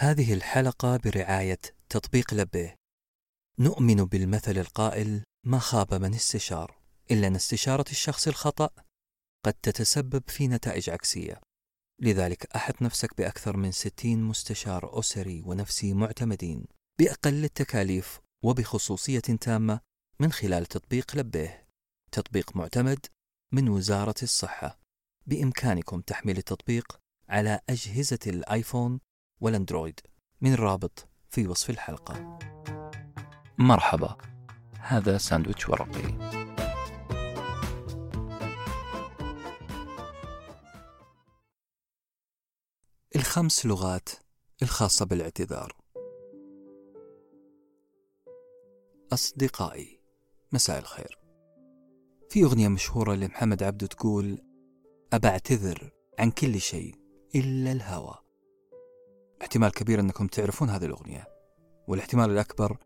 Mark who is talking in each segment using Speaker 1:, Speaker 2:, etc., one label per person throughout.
Speaker 1: هذه الحلقة برعاية تطبيق لبيه. نؤمن بالمثل القائل: ما خاب من استشار، إلا أن استشارة الشخص الخطأ قد تتسبب في نتائج عكسية. لذلك أحط نفسك بأكثر من 60 مستشار أسري ونفسي معتمدين بأقل التكاليف وبخصوصية تامة من خلال تطبيق لبيه. تطبيق معتمد من وزارة الصحة. بإمكانكم تحميل التطبيق على أجهزة الآيفون والأندرويد من الرابط في وصف الحلقة.
Speaker 2: مرحبا. هذا ساندويتش ورقي.
Speaker 1: الخمس لغات الخاصة بالاعتذار. أصدقائي مساء الخير. في أغنية مشهورة لمحمد عبده تقول أبعتذر عن كل شيء إلا الهوى. احتمال كبير أنكم تعرفون هذه الأغنية والاحتمال الأكبر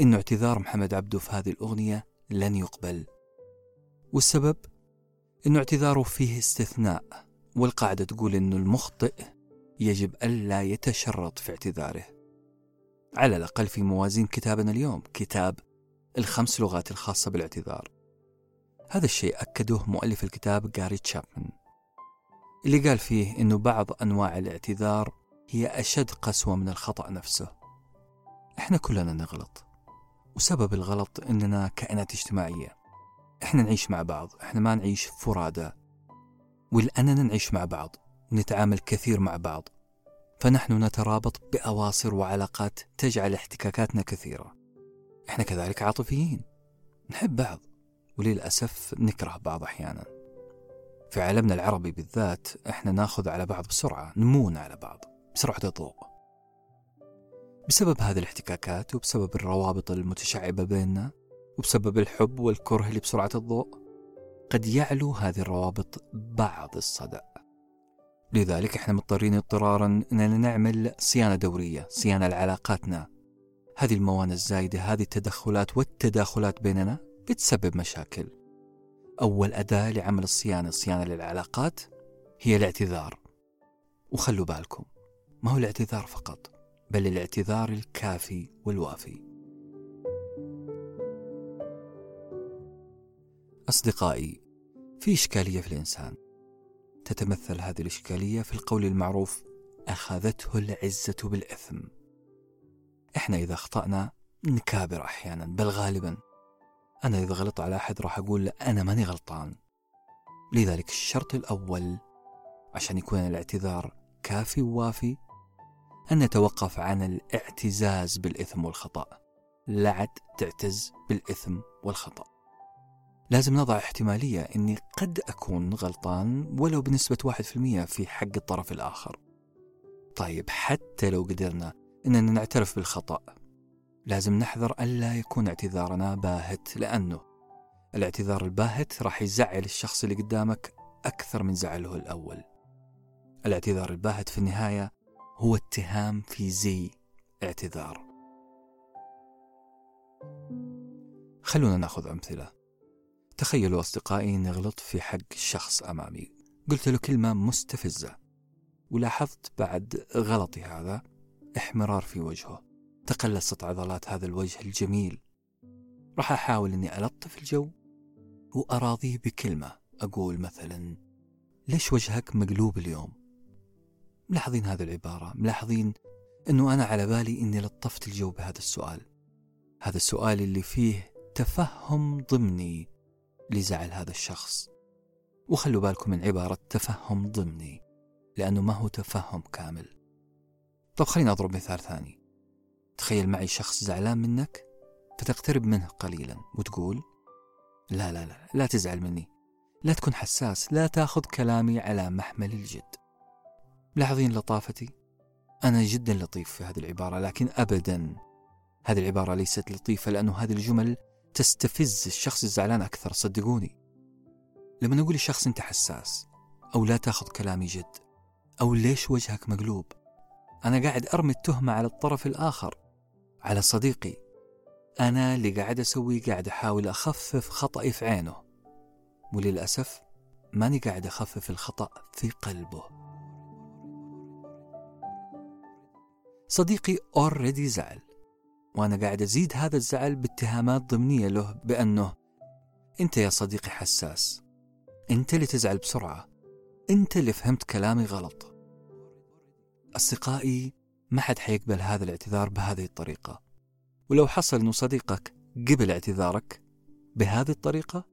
Speaker 1: أن اعتذار محمد عبده في هذه الأغنية لن يقبل. والسبب؟ أن اعتذاره فيه استثناء والقاعدة تقول أن المخطئ يجب ألا يتشرط في اعتذاره. على الأقل في موازين كتابنا اليوم كتاب الخمس لغات الخاصة بالاعتذار. هذا الشيء أكده مؤلف الكتاب جاري تشابمان اللي قال فيه أنه بعض أنواع الاعتذار هي أشد قسوة من الخطأ نفسه. إحنا كلنا نغلط وسبب الغلط إننا كائنات اجتماعية. إحنا نعيش مع بعض إحنا ما نعيش فرادى. ولأننا نعيش مع بعض ونتعامل كثير مع بعض. فنحن نترابط بأواصر وعلاقات تجعل احتكاكاتنا كثيرة. إحنا كذلك عاطفيين نحب بعض وللأسف نكره بعض أحيانا. في عالمنا العربي بالذات إحنا ناخذ على بعض بسرعة نمون على بعض. بسرعة الضوء بسبب هذه الاحتكاكات وبسبب الروابط المتشعبة بيننا وبسبب الحب والكره اللي بسرعة الضوء قد يعلو هذه الروابط بعض الصدأ. لذلك إحنا مضطرين اضطرارا اننا نعمل صيانة دورية صيانة لعلاقاتنا. هذه الموانئ الزايدة هذه التدخلات والتداخلات بيننا بتسبب مشاكل. أول أداة لعمل الصيانة الصيانة للعلاقات هي الاعتذار. وخلوا بالكم ما هو الاعتذار فقط بل الاعتذار الكافي والوافي. أصدقائي في إشكالية في الإنسان. تتمثل هذه الإشكالية في القول المعروف أخذته العزة بالإثم. إحنا إذا أخطأنا نكابر أحيانا بل غالبا. أنا إذا غلط على أحد راح أقول أنا ماني غلطان. لذلك الشرط الأول عشان يكون الاعتذار كافي ووافي أن نتوقف عن الاعتزاز بالإثم والخطأ. لا عد تعتز بالإثم والخطأ. لازم نضع احتمالية أني قد أكون غلطان ولو بنسبة واحد في المية في حق الطرف الآخر. طيب حتى لو قدرنا أننا نعترف بالخطأ لازم نحذر ألا يكون اعتذارنا باهت لأنه الاعتذار الباهت راح يزعل الشخص اللي قدامك أكثر من زعله الأول. الاعتذار الباهت في النهاية هو اتهام في زي اعتذار. خلونا ناخذ أمثلة. تخيلوا أصدقائي أني غلطت في حق شخص أمامي. قلت له كلمة مستفزة. ولاحظت بعد غلطي هذا احمرار في وجهه. تقلصت عضلات هذا الوجه الجميل. راح أحاول أني ألطف الجو. وأراضيه بكلمة. أقول مثلا ليش وجهك مقلوب اليوم؟ ملاحظين هذه العبارة ملاحظين أنه أنا على بالي أني لطفت الجو بهذا السؤال. هذا السؤال اللي فيه تفهم ضمني لزعل هذا الشخص. وخلوا بالكم من عبارة تفهم ضمني لأنه ما هو تفهم كامل. طب خليني أضرب مثال ثاني. تخيل معي شخص زعلان منك فتقترب منه قليلا وتقول لا لا لا لا تزعل مني. لا تكون حساس لا تأخذ كلامي على محمل الجد. ملاحظين لطافتي؟ أنا جدا لطيف في هذه العبارة لكن أبدا هذه العبارة ليست لطيفة لأنه هذه الجمل تستفز الشخص الزعلان أكثر صدقوني. لما أقول لشخص أنت حساس أو لا تأخذ كلامي جد أو ليش وجهك مقلوب أنا قاعد أرمي التهمة على الطرف الآخر على صديقي. أنا اللي قاعد أسويه قاعد أحاول أخفف خطأي في عينه وللأسف ماني قاعد أخفف الخطأ في قلبه. صديقي اوريدي زعل. وأنا قاعد أزيد هذا الزعل باتهامات ضمنية له بأنه أنت يا صديقي حساس. أنت اللي تزعل بسرعة. أنت اللي فهمت كلامي غلط. أصدقائي ما حد حيقبل هذا الاعتذار بهذه الطريقة. ولو حصل أنه صديقك قبل اعتذارك بهذه الطريقة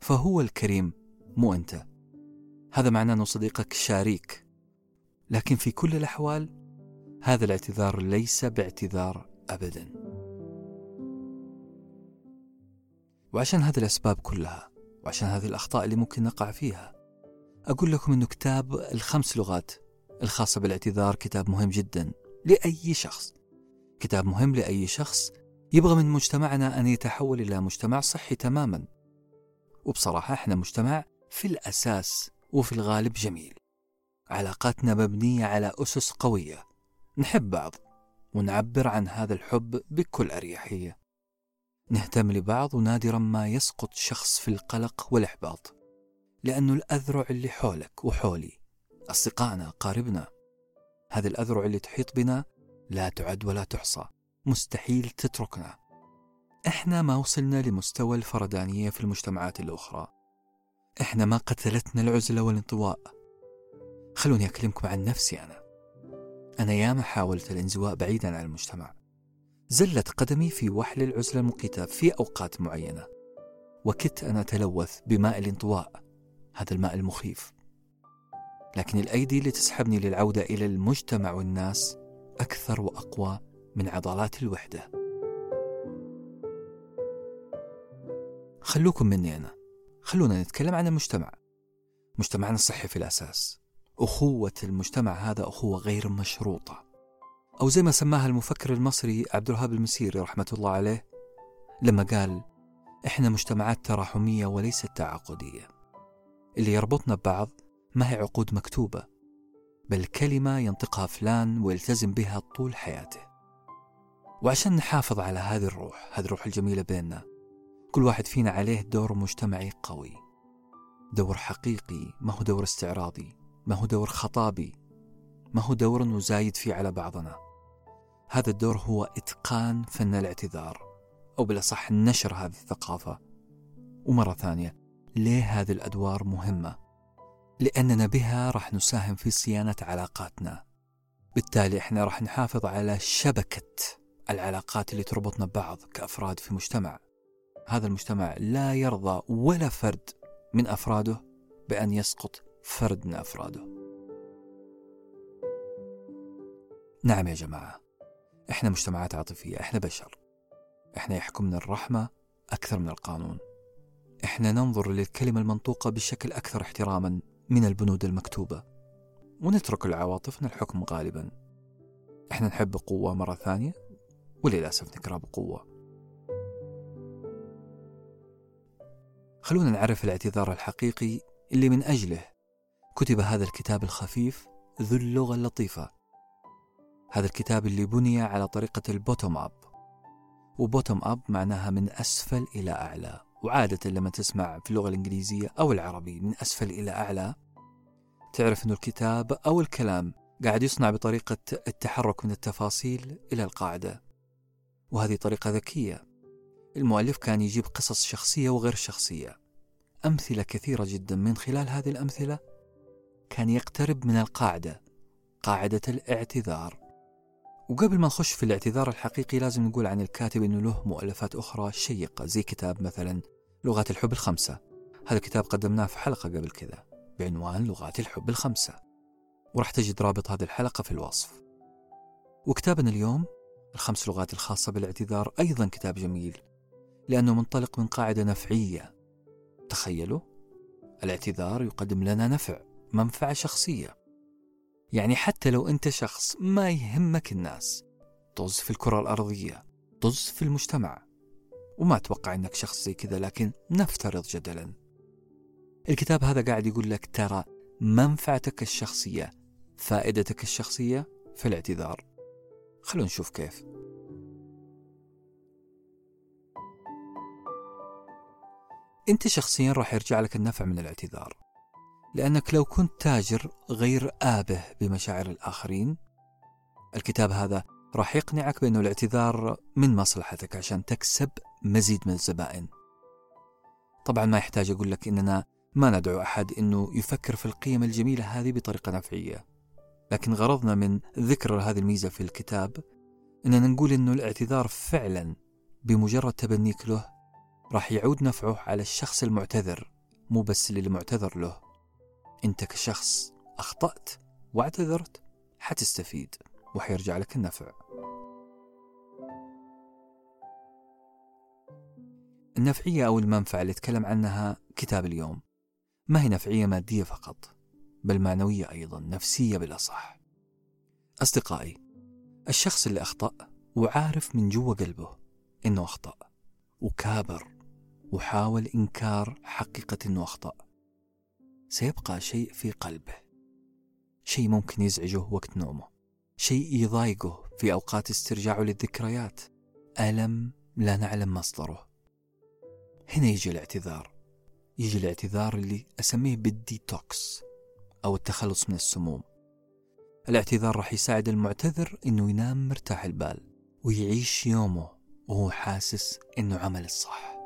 Speaker 1: فهو الكريم مو أنت. هذا معناه أنه صديقك شريك لكن في كل الأحوال هذا الاعتذار ليس باعتذار أبدا. وعشان هذه الأسباب كلها وعشان هذه الأخطاء اللي ممكن نقع فيها أقول لكم أنه كتاب الخمس لغات الخاصة بالاعتذار كتاب مهم جدا لأي شخص. كتاب مهم لأي شخص يبغى من مجتمعنا أن يتحول إلى مجتمع صحي تماما. وبصراحة إحنا مجتمع في الأساس وفي الغالب جميل. علاقاتنا مبنية على أسس قوية. نحب بعض ونعبر عن هذا الحب بكل أريحية. نهتم لبعض ونادرا ما يسقط شخص في القلق والإحباط لأنه الأذرع اللي حولك وحولي أصدقائنا قاربنا هذه الأذرع اللي تحيط بنا لا تعد ولا تحصى مستحيل تتركنا. إحنا ما وصلنا لمستوى الفردانية في المجتمعات الأخرى. إحنا ما قتلتنا العزلة والانطواء. خلوني أكلمكم عن نفسي أنا. أنا ياما حاولت الانزواء بعيدا عن المجتمع. زلت قدمي في وحل العزلة المقيتة في أوقات معينة. وكدت أن أتلوث بماء الانطواء هذا الماء المخيف. لكن الأيدي اللي تسحبني للعودة إلى المجتمع والناس أكثر وأقوى من عضلات الوحدة. خلوكم مني أنا. خلونا نتكلم عن المجتمع. مجتمعنا الصحي في الأساس. أخوة المجتمع هذا أخوة غير مشروطة. أو زي ما سماها المفكر المصري عبد الوهاب المسيري رحمة الله عليه لما قال إحنا مجتمعات تراحمية وليست تعاقدية. اللي يربطنا ببعض ما هي عقود مكتوبة بل كلمة ينطقها فلان ويلتزم بها طول حياته. وعشان نحافظ على هذه الروح هذه الروح الجميلة بيننا كل واحد فينا عليه دور مجتمعي قوي. دور حقيقي ما هو دور استعراضي. ما هو دور خطابي ما هو دور نزايد فيه على بعضنا. هذا الدور هو إتقان فن الاعتذار أو بالأصح نشر هذه الثقافة. ومرة ثانية ليه هذه الأدوار مهمة؟ لأننا بها راح نساهم في صيانة علاقاتنا. بالتالي إحنا راح نحافظ على شبكة العلاقات اللي تربطنا ببعض كأفراد في مجتمع. هذا المجتمع لا يرضى ولا فرد من أفراده بأن يسقط فرد من أفراده. نعم يا جماعة إحنا مجتمعات عاطفية إحنا بشر. إحنا يحكمنا الرحمة أكثر من القانون. إحنا ننظر للكلمة المنطوقة بشكل أكثر احتراما من البنود المكتوبة. ونترك لعواطفنا الحكم غالبا. إحنا نحب بقوة مرة ثانية وللأسف نكره بقوة. خلونا نعرف الاعتذار الحقيقي اللي من أجله كتب هذا الكتاب الخفيف ذو اللغة اللطيفة. هذا الكتاب اللي بني على طريقة ال bottom up. و bottom up معناها من أسفل إلى أعلى. وعادة لما تسمع في اللغة الإنجليزية أو العربي من أسفل إلى أعلى تعرف أن الكتاب أو الكلام قاعد يصنع بطريقة التحرك من التفاصيل إلى القاعدة. وهذه طريقة ذكية. المؤلف كان يجيب قصص شخصية وغير شخصية. أمثلة كثيرة جدا من خلال هذه الأمثلة كان يقترب من القاعدة قاعدة الاعتذار. وقبل ما نخش في الاعتذار الحقيقي لازم نقول عن الكاتب إنه له مؤلفات أخرى شيقة زي كتاب مثلا لغات الحب الخمسة. هذا الكتاب قدمناه في حلقة قبل كذا بعنوان لغات الحب الخمسة. وراح تجد رابط هذه الحلقة في الوصف. وكتابنا اليوم الخمس لغات الخاصة بالاعتذار أيضا كتاب جميل لأنه منطلق من قاعدة نفعية. تخيلوا الاعتذار يقدم لنا نفع. منفعة شخصية. يعني حتى لو أنت شخص ما يهمك الناس طز في الكرة الأرضية طز في المجتمع. وما أتوقع أنك شخص زي كذا لكن نفترض جدلا. الكتاب هذا قاعد يقول لك ترى منفعتك الشخصية فائدتك الشخصية في الاعتذار. خلونا نشوف كيف. أنت شخصيا راح يرجع لك النفع من الاعتذار. لأنك لو كنت تاجر غير آبه بمشاعر الآخرين الكتاب هذا راح يقنعك بأنه الاعتذار من مصلحتك عشان تكسب مزيد من الزبائن. طبعا ما يحتاج أقول لك إننا ما ندعو أحد أنه يفكر في القيم الجميلة هذه بطريقة نفعية. لكن غرضنا من ذكر هذه الميزة في الكتاب أننا نقول أنه الاعتذار فعلا بمجرد تبنيك له راح يعود نفعه على الشخص المعتذر مو بس للمعتذر له. أنت كشخص أخطأت واعتذرت حتستفيد وحيرجع لك النفع. النفعية أو المنفعة اللي تكلم عنها كتاب اليوم. ما هي نفعية مادية فقط بل معنوية أيضا نفسية بالأصح أصدقائي الشخص اللي أخطأ وعارف من جوا قلبه إنه أخطأ وكابر وحاول إنكار حقيقة إنه أخطأ. سيبقى شيء في قلبه. شيء ممكن يزعجه وقت نومه. شيء يضايقه في أوقات استرجاعه للذكريات. ألم لا نعلم مصدره. هنا يجي الاعتذار. يجي الاعتذار اللي أسميه بالديتوكس أو التخلص من السموم. الاعتذار راح يساعد المعتذر إنه ينام مرتاح البال ويعيش يومه وهو حاسس إنه عمل الصح.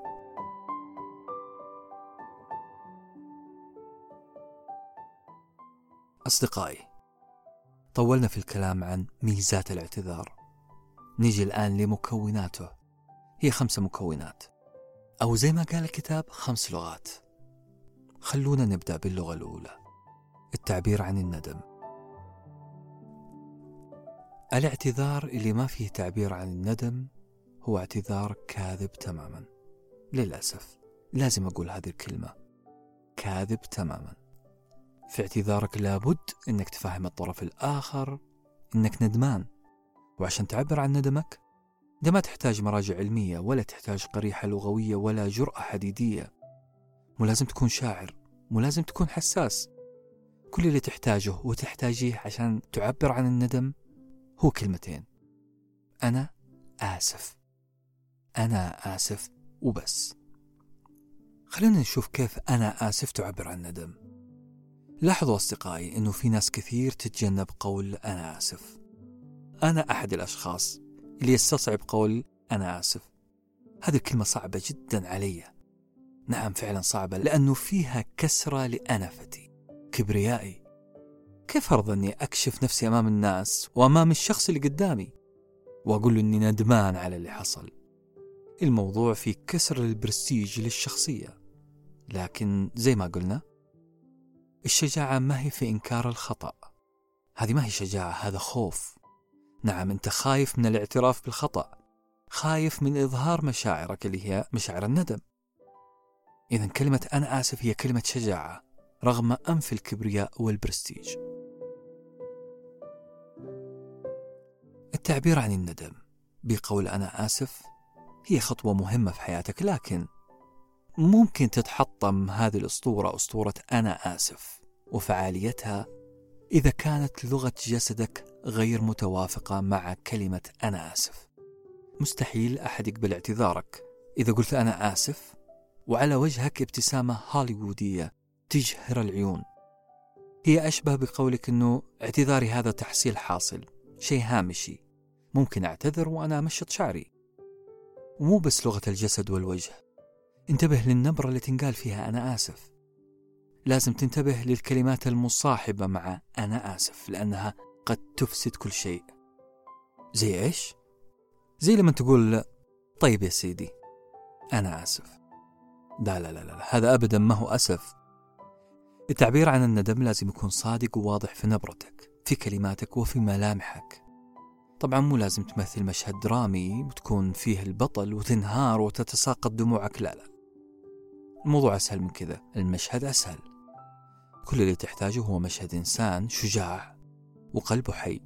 Speaker 1: أصدقائي طولنا في الكلام عن ميزات الاعتذار. نيجي الآن لمكوناته. هي خمسة مكونات. أو زي ما قال الكتاب خمس لغات. خلونا نبدأ باللغة الأولى. التعبير عن الندم. الاعتذار اللي ما فيه تعبير عن الندم هو اعتذار كاذب تماما. للأسف لازم أقول هذه الكلمة. كاذب تماما. في اعتذارك لابد أنك تفهم الطرف الآخر أنك ندمان. وعشان تعبر عن ندمك ده ما تحتاج مراجع علمية ولا تحتاج قريحة لغوية ولا جرأة حديدية مو لازم تكون شاعر مو لازم تكون حساس. كل اللي تحتاجه وتحتاجيه عشان تعبر عن الندم هو كلمتين. أنا آسف. أنا آسف وبس. خلينا نشوف كيف أنا آسف تعبر عن الندم. لاحظوا أصدقائي أنه في ناس كثير تتجنب قول أنا آسف. أنا أحد الأشخاص اللي يستصعب قول أنا آسف. هذه الكلمة صعبة جدا علي. نعم فعلا صعبة لأنه فيها كسرة لأنفتي كبريائي. كيف أرضى أني أكشف نفسي أمام الناس وأمام الشخص اللي قدامي؟ وأقول أني ندمان على اللي حصل. الموضوع في كسر البرستيج للشخصية. لكن زي ما قلنا الشجاعة ما هي في إنكار الخطأ. هذه ما هي شجاعة هذا خوف. نعم أنت خايف من الاعتراف بالخطأ. خايف من إظهار مشاعرك اللي هي مشاعر الندم. إذا كلمة أنا آسف هي كلمة شجاعة رغم أنف الكبرياء والبرستيج. التعبير عن الندم بقول أنا آسف هي خطوة مهمة في حياتك لكن ممكن تتحطم هذه الأسطورة أسطورة أنا آسف وفعاليتها إذا كانت لغة جسدك غير متوافقة مع كلمة أنا آسف. مستحيل أحد يقبل اعتذارك. إذا قلت أنا آسف وعلى وجهك ابتسامة هوليوودية تجهر العيون. هي أشبه بقولك أنه اعتذاري هذا تحصيل حاصل شيء هامشي. ممكن أعتذر وأنا أمشط شعري. ومو بس لغة الجسد والوجه. انتبه للنبرة اللي تنقال فيها أنا آسف. لازم تنتبه للكلمات المصاحبة مع أنا آسف لأنها قد تفسد كل شيء. زي إيش؟ زي لما تقول طيب يا سيدي أنا آسف. لا لا لا لا هذا أبدا ما هو أسف. التعبير عن الندم لازم يكون صادق وواضح في نبرتك في كلماتك وفي ملامحك. طبعا مو لازم تمثل مشهد درامي وتكون فيه البطل وتنهار وتتساقط دموعك لا لا. الموضوع أسهل من كذا المشهد أسهل. كل اللي تحتاجه هو مشهد إنسان شجاع وقلبه حي.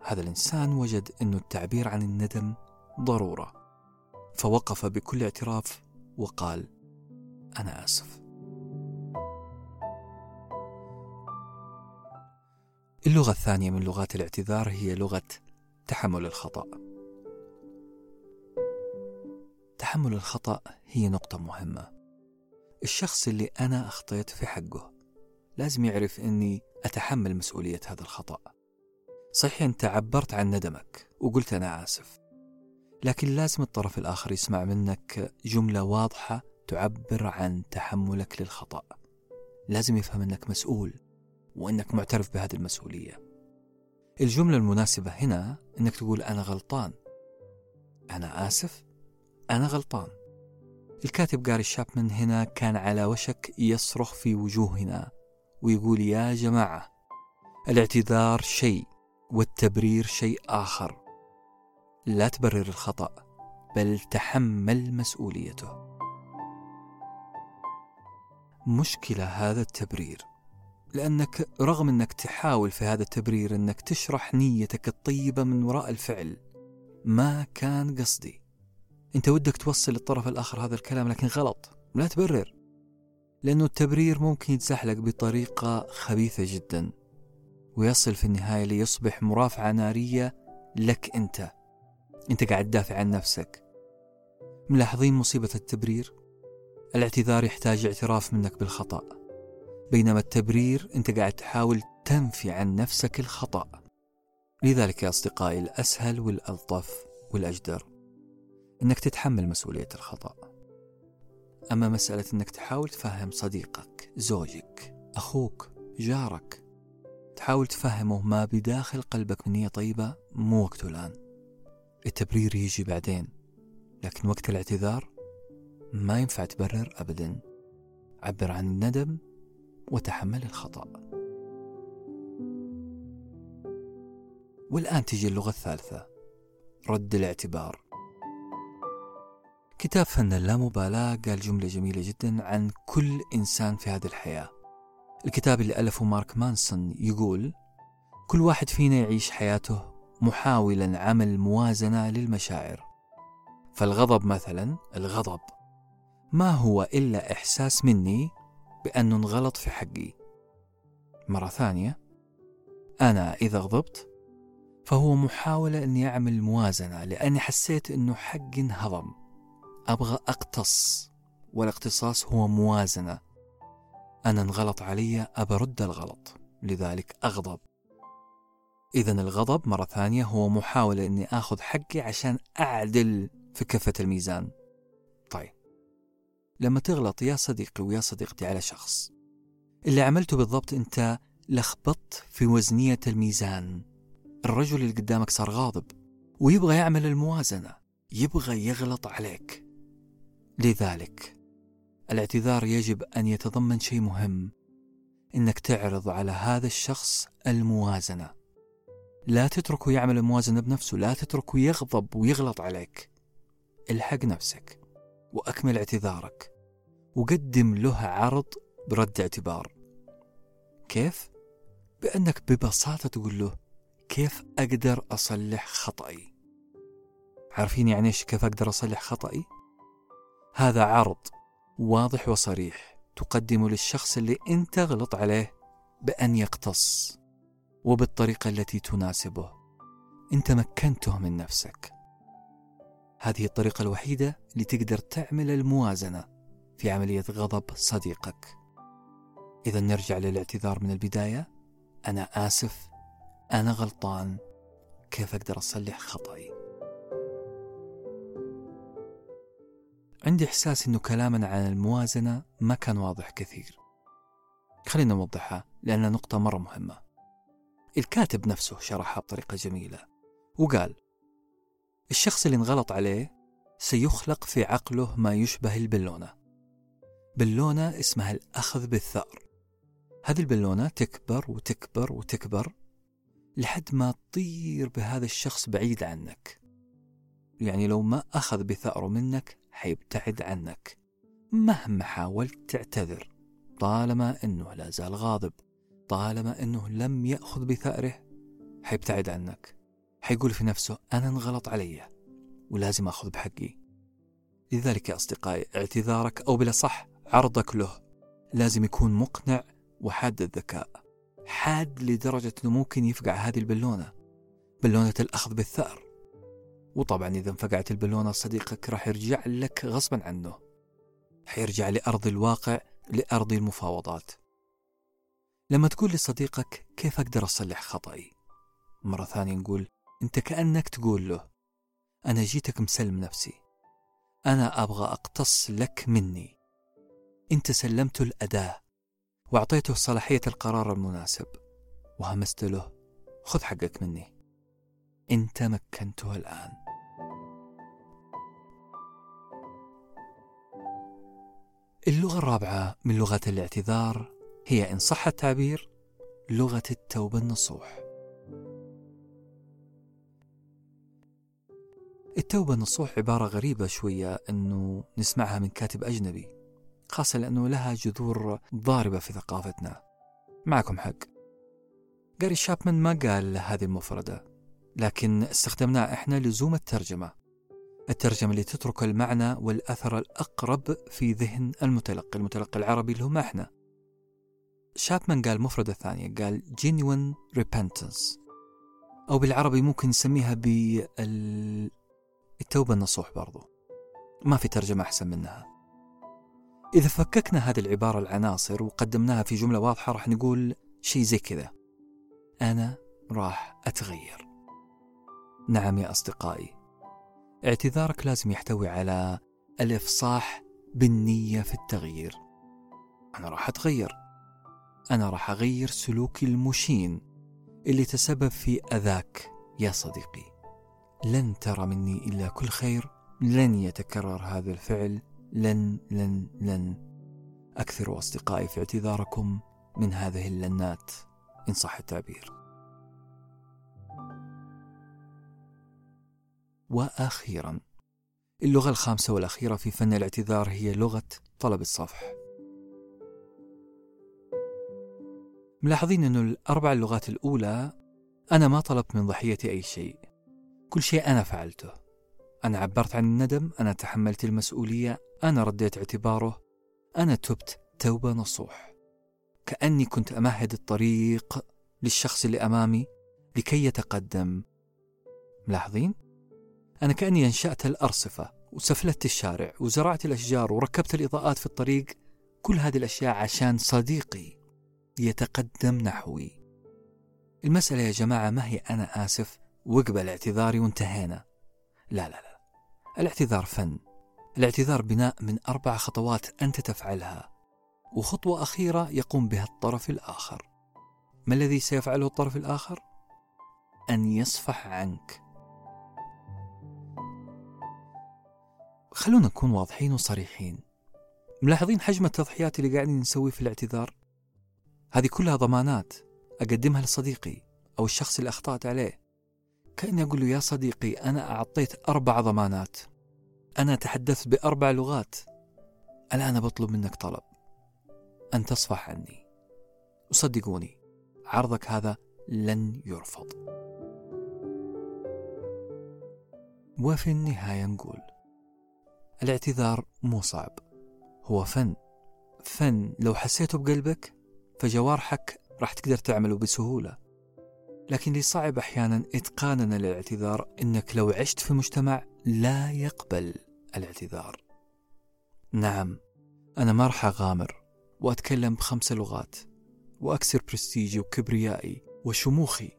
Speaker 1: هذا الإنسان وجد أن التعبير عن الندم ضرورة. فوقف بكل اعتراف وقال أنا آسف. اللغة الثانية من لغات الاعتذار هي لغة تحمل الخطأ. تحمل الخطأ هي نقطة مهمة. الشخص اللي أنا أخطيت في حقه لازم يعرف أني أتحمل مسؤولية هذا الخطأ. صحيح أنت عبرت عن ندمك وقلت أنا آسف لكن لازم الطرف الآخر يسمع منك جملة واضحة تعبر عن تحملك للخطأ. لازم يفهم أنك مسؤول وأنك معترف بهذه المسؤولية. الجملة المناسبة هنا أنك تقول أنا غلطان. أنا آسف أنا غلطان. الكاتب جاري شابمان هنا كان على وشك يصرخ في وجوهنا ويقول يا جماعة الاعتذار شيء والتبرير شيء آخر. لا تبرر الخطأ بل تحمل مسؤوليته. مشكلة هذا التبرير لأنك رغم أنك تحاول في هذا التبرير أنك تشرح نيتك الطيبة من وراء الفعل ما كان قصدي. أنت ودك توصل للطرف الآخر هذا الكلام لكن غلط. لا تبرر لأنه التبرير ممكن يتزحلق بطريقة خبيثة جدا ويصل في النهاية ليصبح مرافعة نارية لك أنت. أنت قاعد تدافع عن نفسك. ملاحظين مصيبة التبرير؟ الاعتذار يحتاج اعتراف منك بالخطأ. بينما التبرير أنت قاعد تحاول تنفي عن نفسك الخطأ. لذلك يا أصدقائي الأسهل والألطف والأجدر. أنك تتحمل مسؤولية الخطأ. أما مسألة أنك تحاول تفهم صديقك زوجك أخوك جارك تحاول تفهمه ما بداخل قلبك من نية طيبة مو وقته الآن. التبرير يجي بعدين لكن وقت الاعتذار ما ينفع تبرر أبدا. عبر عن الندم وتحمل الخطأ. والآن تجي اللغة الثالثة رد الاعتبار. كتاب فن اللامبالاة قال جملة جميلة جدا عن كل إنسان في هذه الحياة. الكتاب اللي ألفه مارك مانسون يقول كل واحد فينا يعيش حياته محاولا عمل موازنة للمشاعر. فالغضب مثلا الغضب. ما هو إلا إحساس مني بأنه انغلط في حقي. مرة ثانية أنا إذا غضبت فهو محاولة أني أعمل موازنة لأني حسيت أنه حقي انهضم. أبغى أقتص والاقتصاص هو موازنة. أنا انغلط علي أبرد الغلط. لذلك أغضب. إذا الغضب مرة ثانية هو محاولة أني آخذ حقي عشان أعدل في كفة الميزان. طيب. لما تغلط يا صديقي ويا صديقتي على شخص اللي عملته بالضبط أنت لخبطت في وزنية الميزان. الرجل اللي قدامك صار غاضب ويبغى يعمل الموازنة. يبغى يغلط عليك. لذلك. الاعتذار يجب أن يتضمن شيء مهم إنك تعرض على هذا الشخص الموازنة. لا تتركه يعمل الموازنة بنفسه لا تتركه يغضب ويغلط عليك. الحق نفسك وأكمل اعتذارك وقدم له عرض برد اعتبار. كيف؟ بأنك ببساطة تقول له كيف أقدر أصلح خطأي؟ عارفين يعني إيش كيف أقدر أصلح خطأي؟ هذا عرض واضح وصريح تقدمه للشخص اللي أنت غلط عليه بأن يقتص وبالطريقة التي تناسبه. أنت مكنته من نفسك. هذه الطريقة الوحيدة اللي تقدر تعمل الموازنة في عملية غضب صديقك. إذا نرجع للاعتذار من البداية. أنا آسف. أنا غلطان. كيف أقدر أصلح خطأي؟ عندي إحساس أنه كلامنا عن الموازنة ما كان واضح كثير. خلينا نوضحها لأنها نقطة مرة مهمة. الكاتب نفسه شرحها بطريقة جميلة وقال الشخص اللي انغلط عليه سيخلق في عقله ما يشبه البلونة بلونة اسمها الأخذ بالثأر. هذه البلونة تكبر وتكبر وتكبر لحد ما تطير بهذا الشخص بعيد عنك. يعني لو ما أخذ بثأره منك حيبتعد عنك مهما حاولت تعتذر. طالما أنه لا زال غاضب طالما أنه لم يأخذ بثأره حيبتعد عنك. حيقول في نفسه أنا انغلط علي ولازم أخذ بحقي. لذلك يا أصدقائي اعتذارك أو بلا صح عرضك له. لازم يكون مقنع وحاد الذكاء. حاد لدرجة أنه ممكن يفقع هذه البلونة بلونة الأخذ بالثأر. وطبعا إذا انفقعت البلونة صديقك راح يرجع لك غصبا عنه. حيرجع لأرض الواقع لأرض المفاوضات. لما تقول لصديقك كيف أقدر أصلح خطأي؟ مرة ثانية نقول أنت كأنك تقول له أنا جيتك مسلم نفسي. أنا أبغى أقتص لك مني. أنت سلمت الأداة وأعطيته صلاحية القرار المناسب. وهمست له خذ حقك مني. أنت مكنته الآن. اللغة الرابعة من لغات الاعتذار هي إن صح التعبير لغة التوبة النصوح. التوبة النصوح عبارة غريبة شوية أنه نسمعها من كاتب أجنبي خاصة لأنه لها جذور ضاربة في ثقافتنا. معكم حق. جاري شابمان ما قال هذه المفردة. لكن استخدمناها إحنا لزوم الترجمة. الترجمة اللي تترك المعنى والأثر الأقرب في ذهن المتلقي المتلقي العربي اللي هم إحنا. شابمان قال مفردة ثانية قال genuine repentance. أو بالعربي ممكن نسميها بال التوبة النصوح برضو. ما في ترجمة أحسن منها. إذا فككنا هذه العبارة العناصر وقدمناها في جملة واضحة راح نقول شيء زي كذا. أنا راح أتغير. نعم يا أصدقائي. اعتذارك لازم يحتوي على الإفصاح بالنية في التغيير. أنا راح أتغير. أنا راح أغير سلوكي المشين اللي تسبب في أذاك يا صديقي. لن ترى مني إلا كل خير. لن يتكرر هذا الفعل. لن لن لن. أكثروا أصدقائي في اعتذاركم من هذه اللنات. إن صح التعبير. وأخيرا. اللغة الخامسة والأخيرة في فن الاعتذار هي لغة طلب الصفح. ملاحظين أن الأربع اللغات الأولى أنا ما طلبت من ضحيتي أي شيء. كل شيء أنا فعلته. أنا عبرت عن الندم أنا تحملت المسؤولية أنا رديت اعتباره أنا تبت توبة نصوح. كأني كنت أمهد الطريق للشخص اللي أمامي لكي يتقدم. ملاحظين؟ أنا كأني أنشأت الأرصفة وسفلت الشارع وزرعت الأشجار وركبت الإضاءات في الطريق. كل هذه الأشياء عشان صديقي يتقدم نحوي. المسألة يا جماعة ما هي أنا آسف؟ واقبل اعتذاري وانتهينا. لا لا لا. الاعتذار فن. الاعتذار بناء من أربع خطوات أنت تفعلها. وخطوة أخيرة يقوم بها الطرف الآخر. ما الذي سيفعله الطرف الآخر؟ أن يصفح عنك. خلونا نكون واضحين وصريحين. ملاحظين حجم التضحيات اللي قاعدين نسوي في الاعتذار؟ هذه كلها ضمانات أقدمها لصديقي أو الشخص اللي أخطأت عليه. كأني أقول له يا صديقي أنا أعطيت أربع ضمانات. أنا تحدثت بأربع لغات. الآن بطلب منك طلب. أن تصفح عني. وصدقوني عرضك هذا لن يرفض. وفي النهاية نقول الاعتذار مو صعب. هو فن. فن لو حسيته بقلبك فجوارحك راح تقدر تعمله بسهولة. لكن اللي صعب أحيانا إتقاننا للاعتذار إنك لو عشت في مجتمع لا يقبل الاعتذار. نعم أنا ما راح أغامر وأتكلم بخمس لغات وأكسر برستيجي وكبريائي وشموخي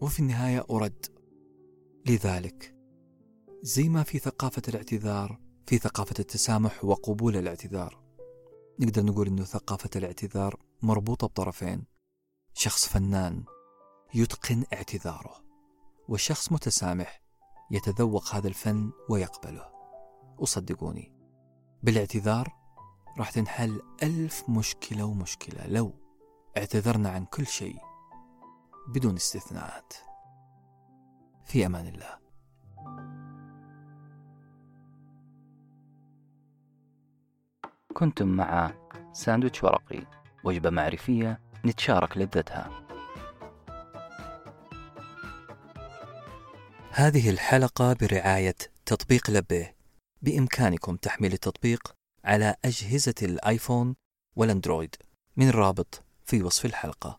Speaker 1: وفي النهاية أرد. لذلك زي ما في ثقافة الاعتذار في ثقافة التسامح وقبول الاعتذار. نقدر نقول أنه ثقافة الاعتذار مربوطة بطرفين. شخص فنان يتقن اعتذاره وشخص متسامح يتذوق هذا الفن ويقبله. وصدقوني بالاعتذار راح تنحل ألف مشكلة ومشكلة لو اعتذرنا عن كل شيء بدون استثناءات. في أمان الله.
Speaker 2: كنتم مع ساندويتش ورقي وجبة معرفية نتشارك لذتها.
Speaker 1: هذه الحلقة برعاية تطبيق لبيه بإمكانكم تحميل التطبيق على أجهزة الآيفون والأندرويد. من الرابط في وصف الحلقة.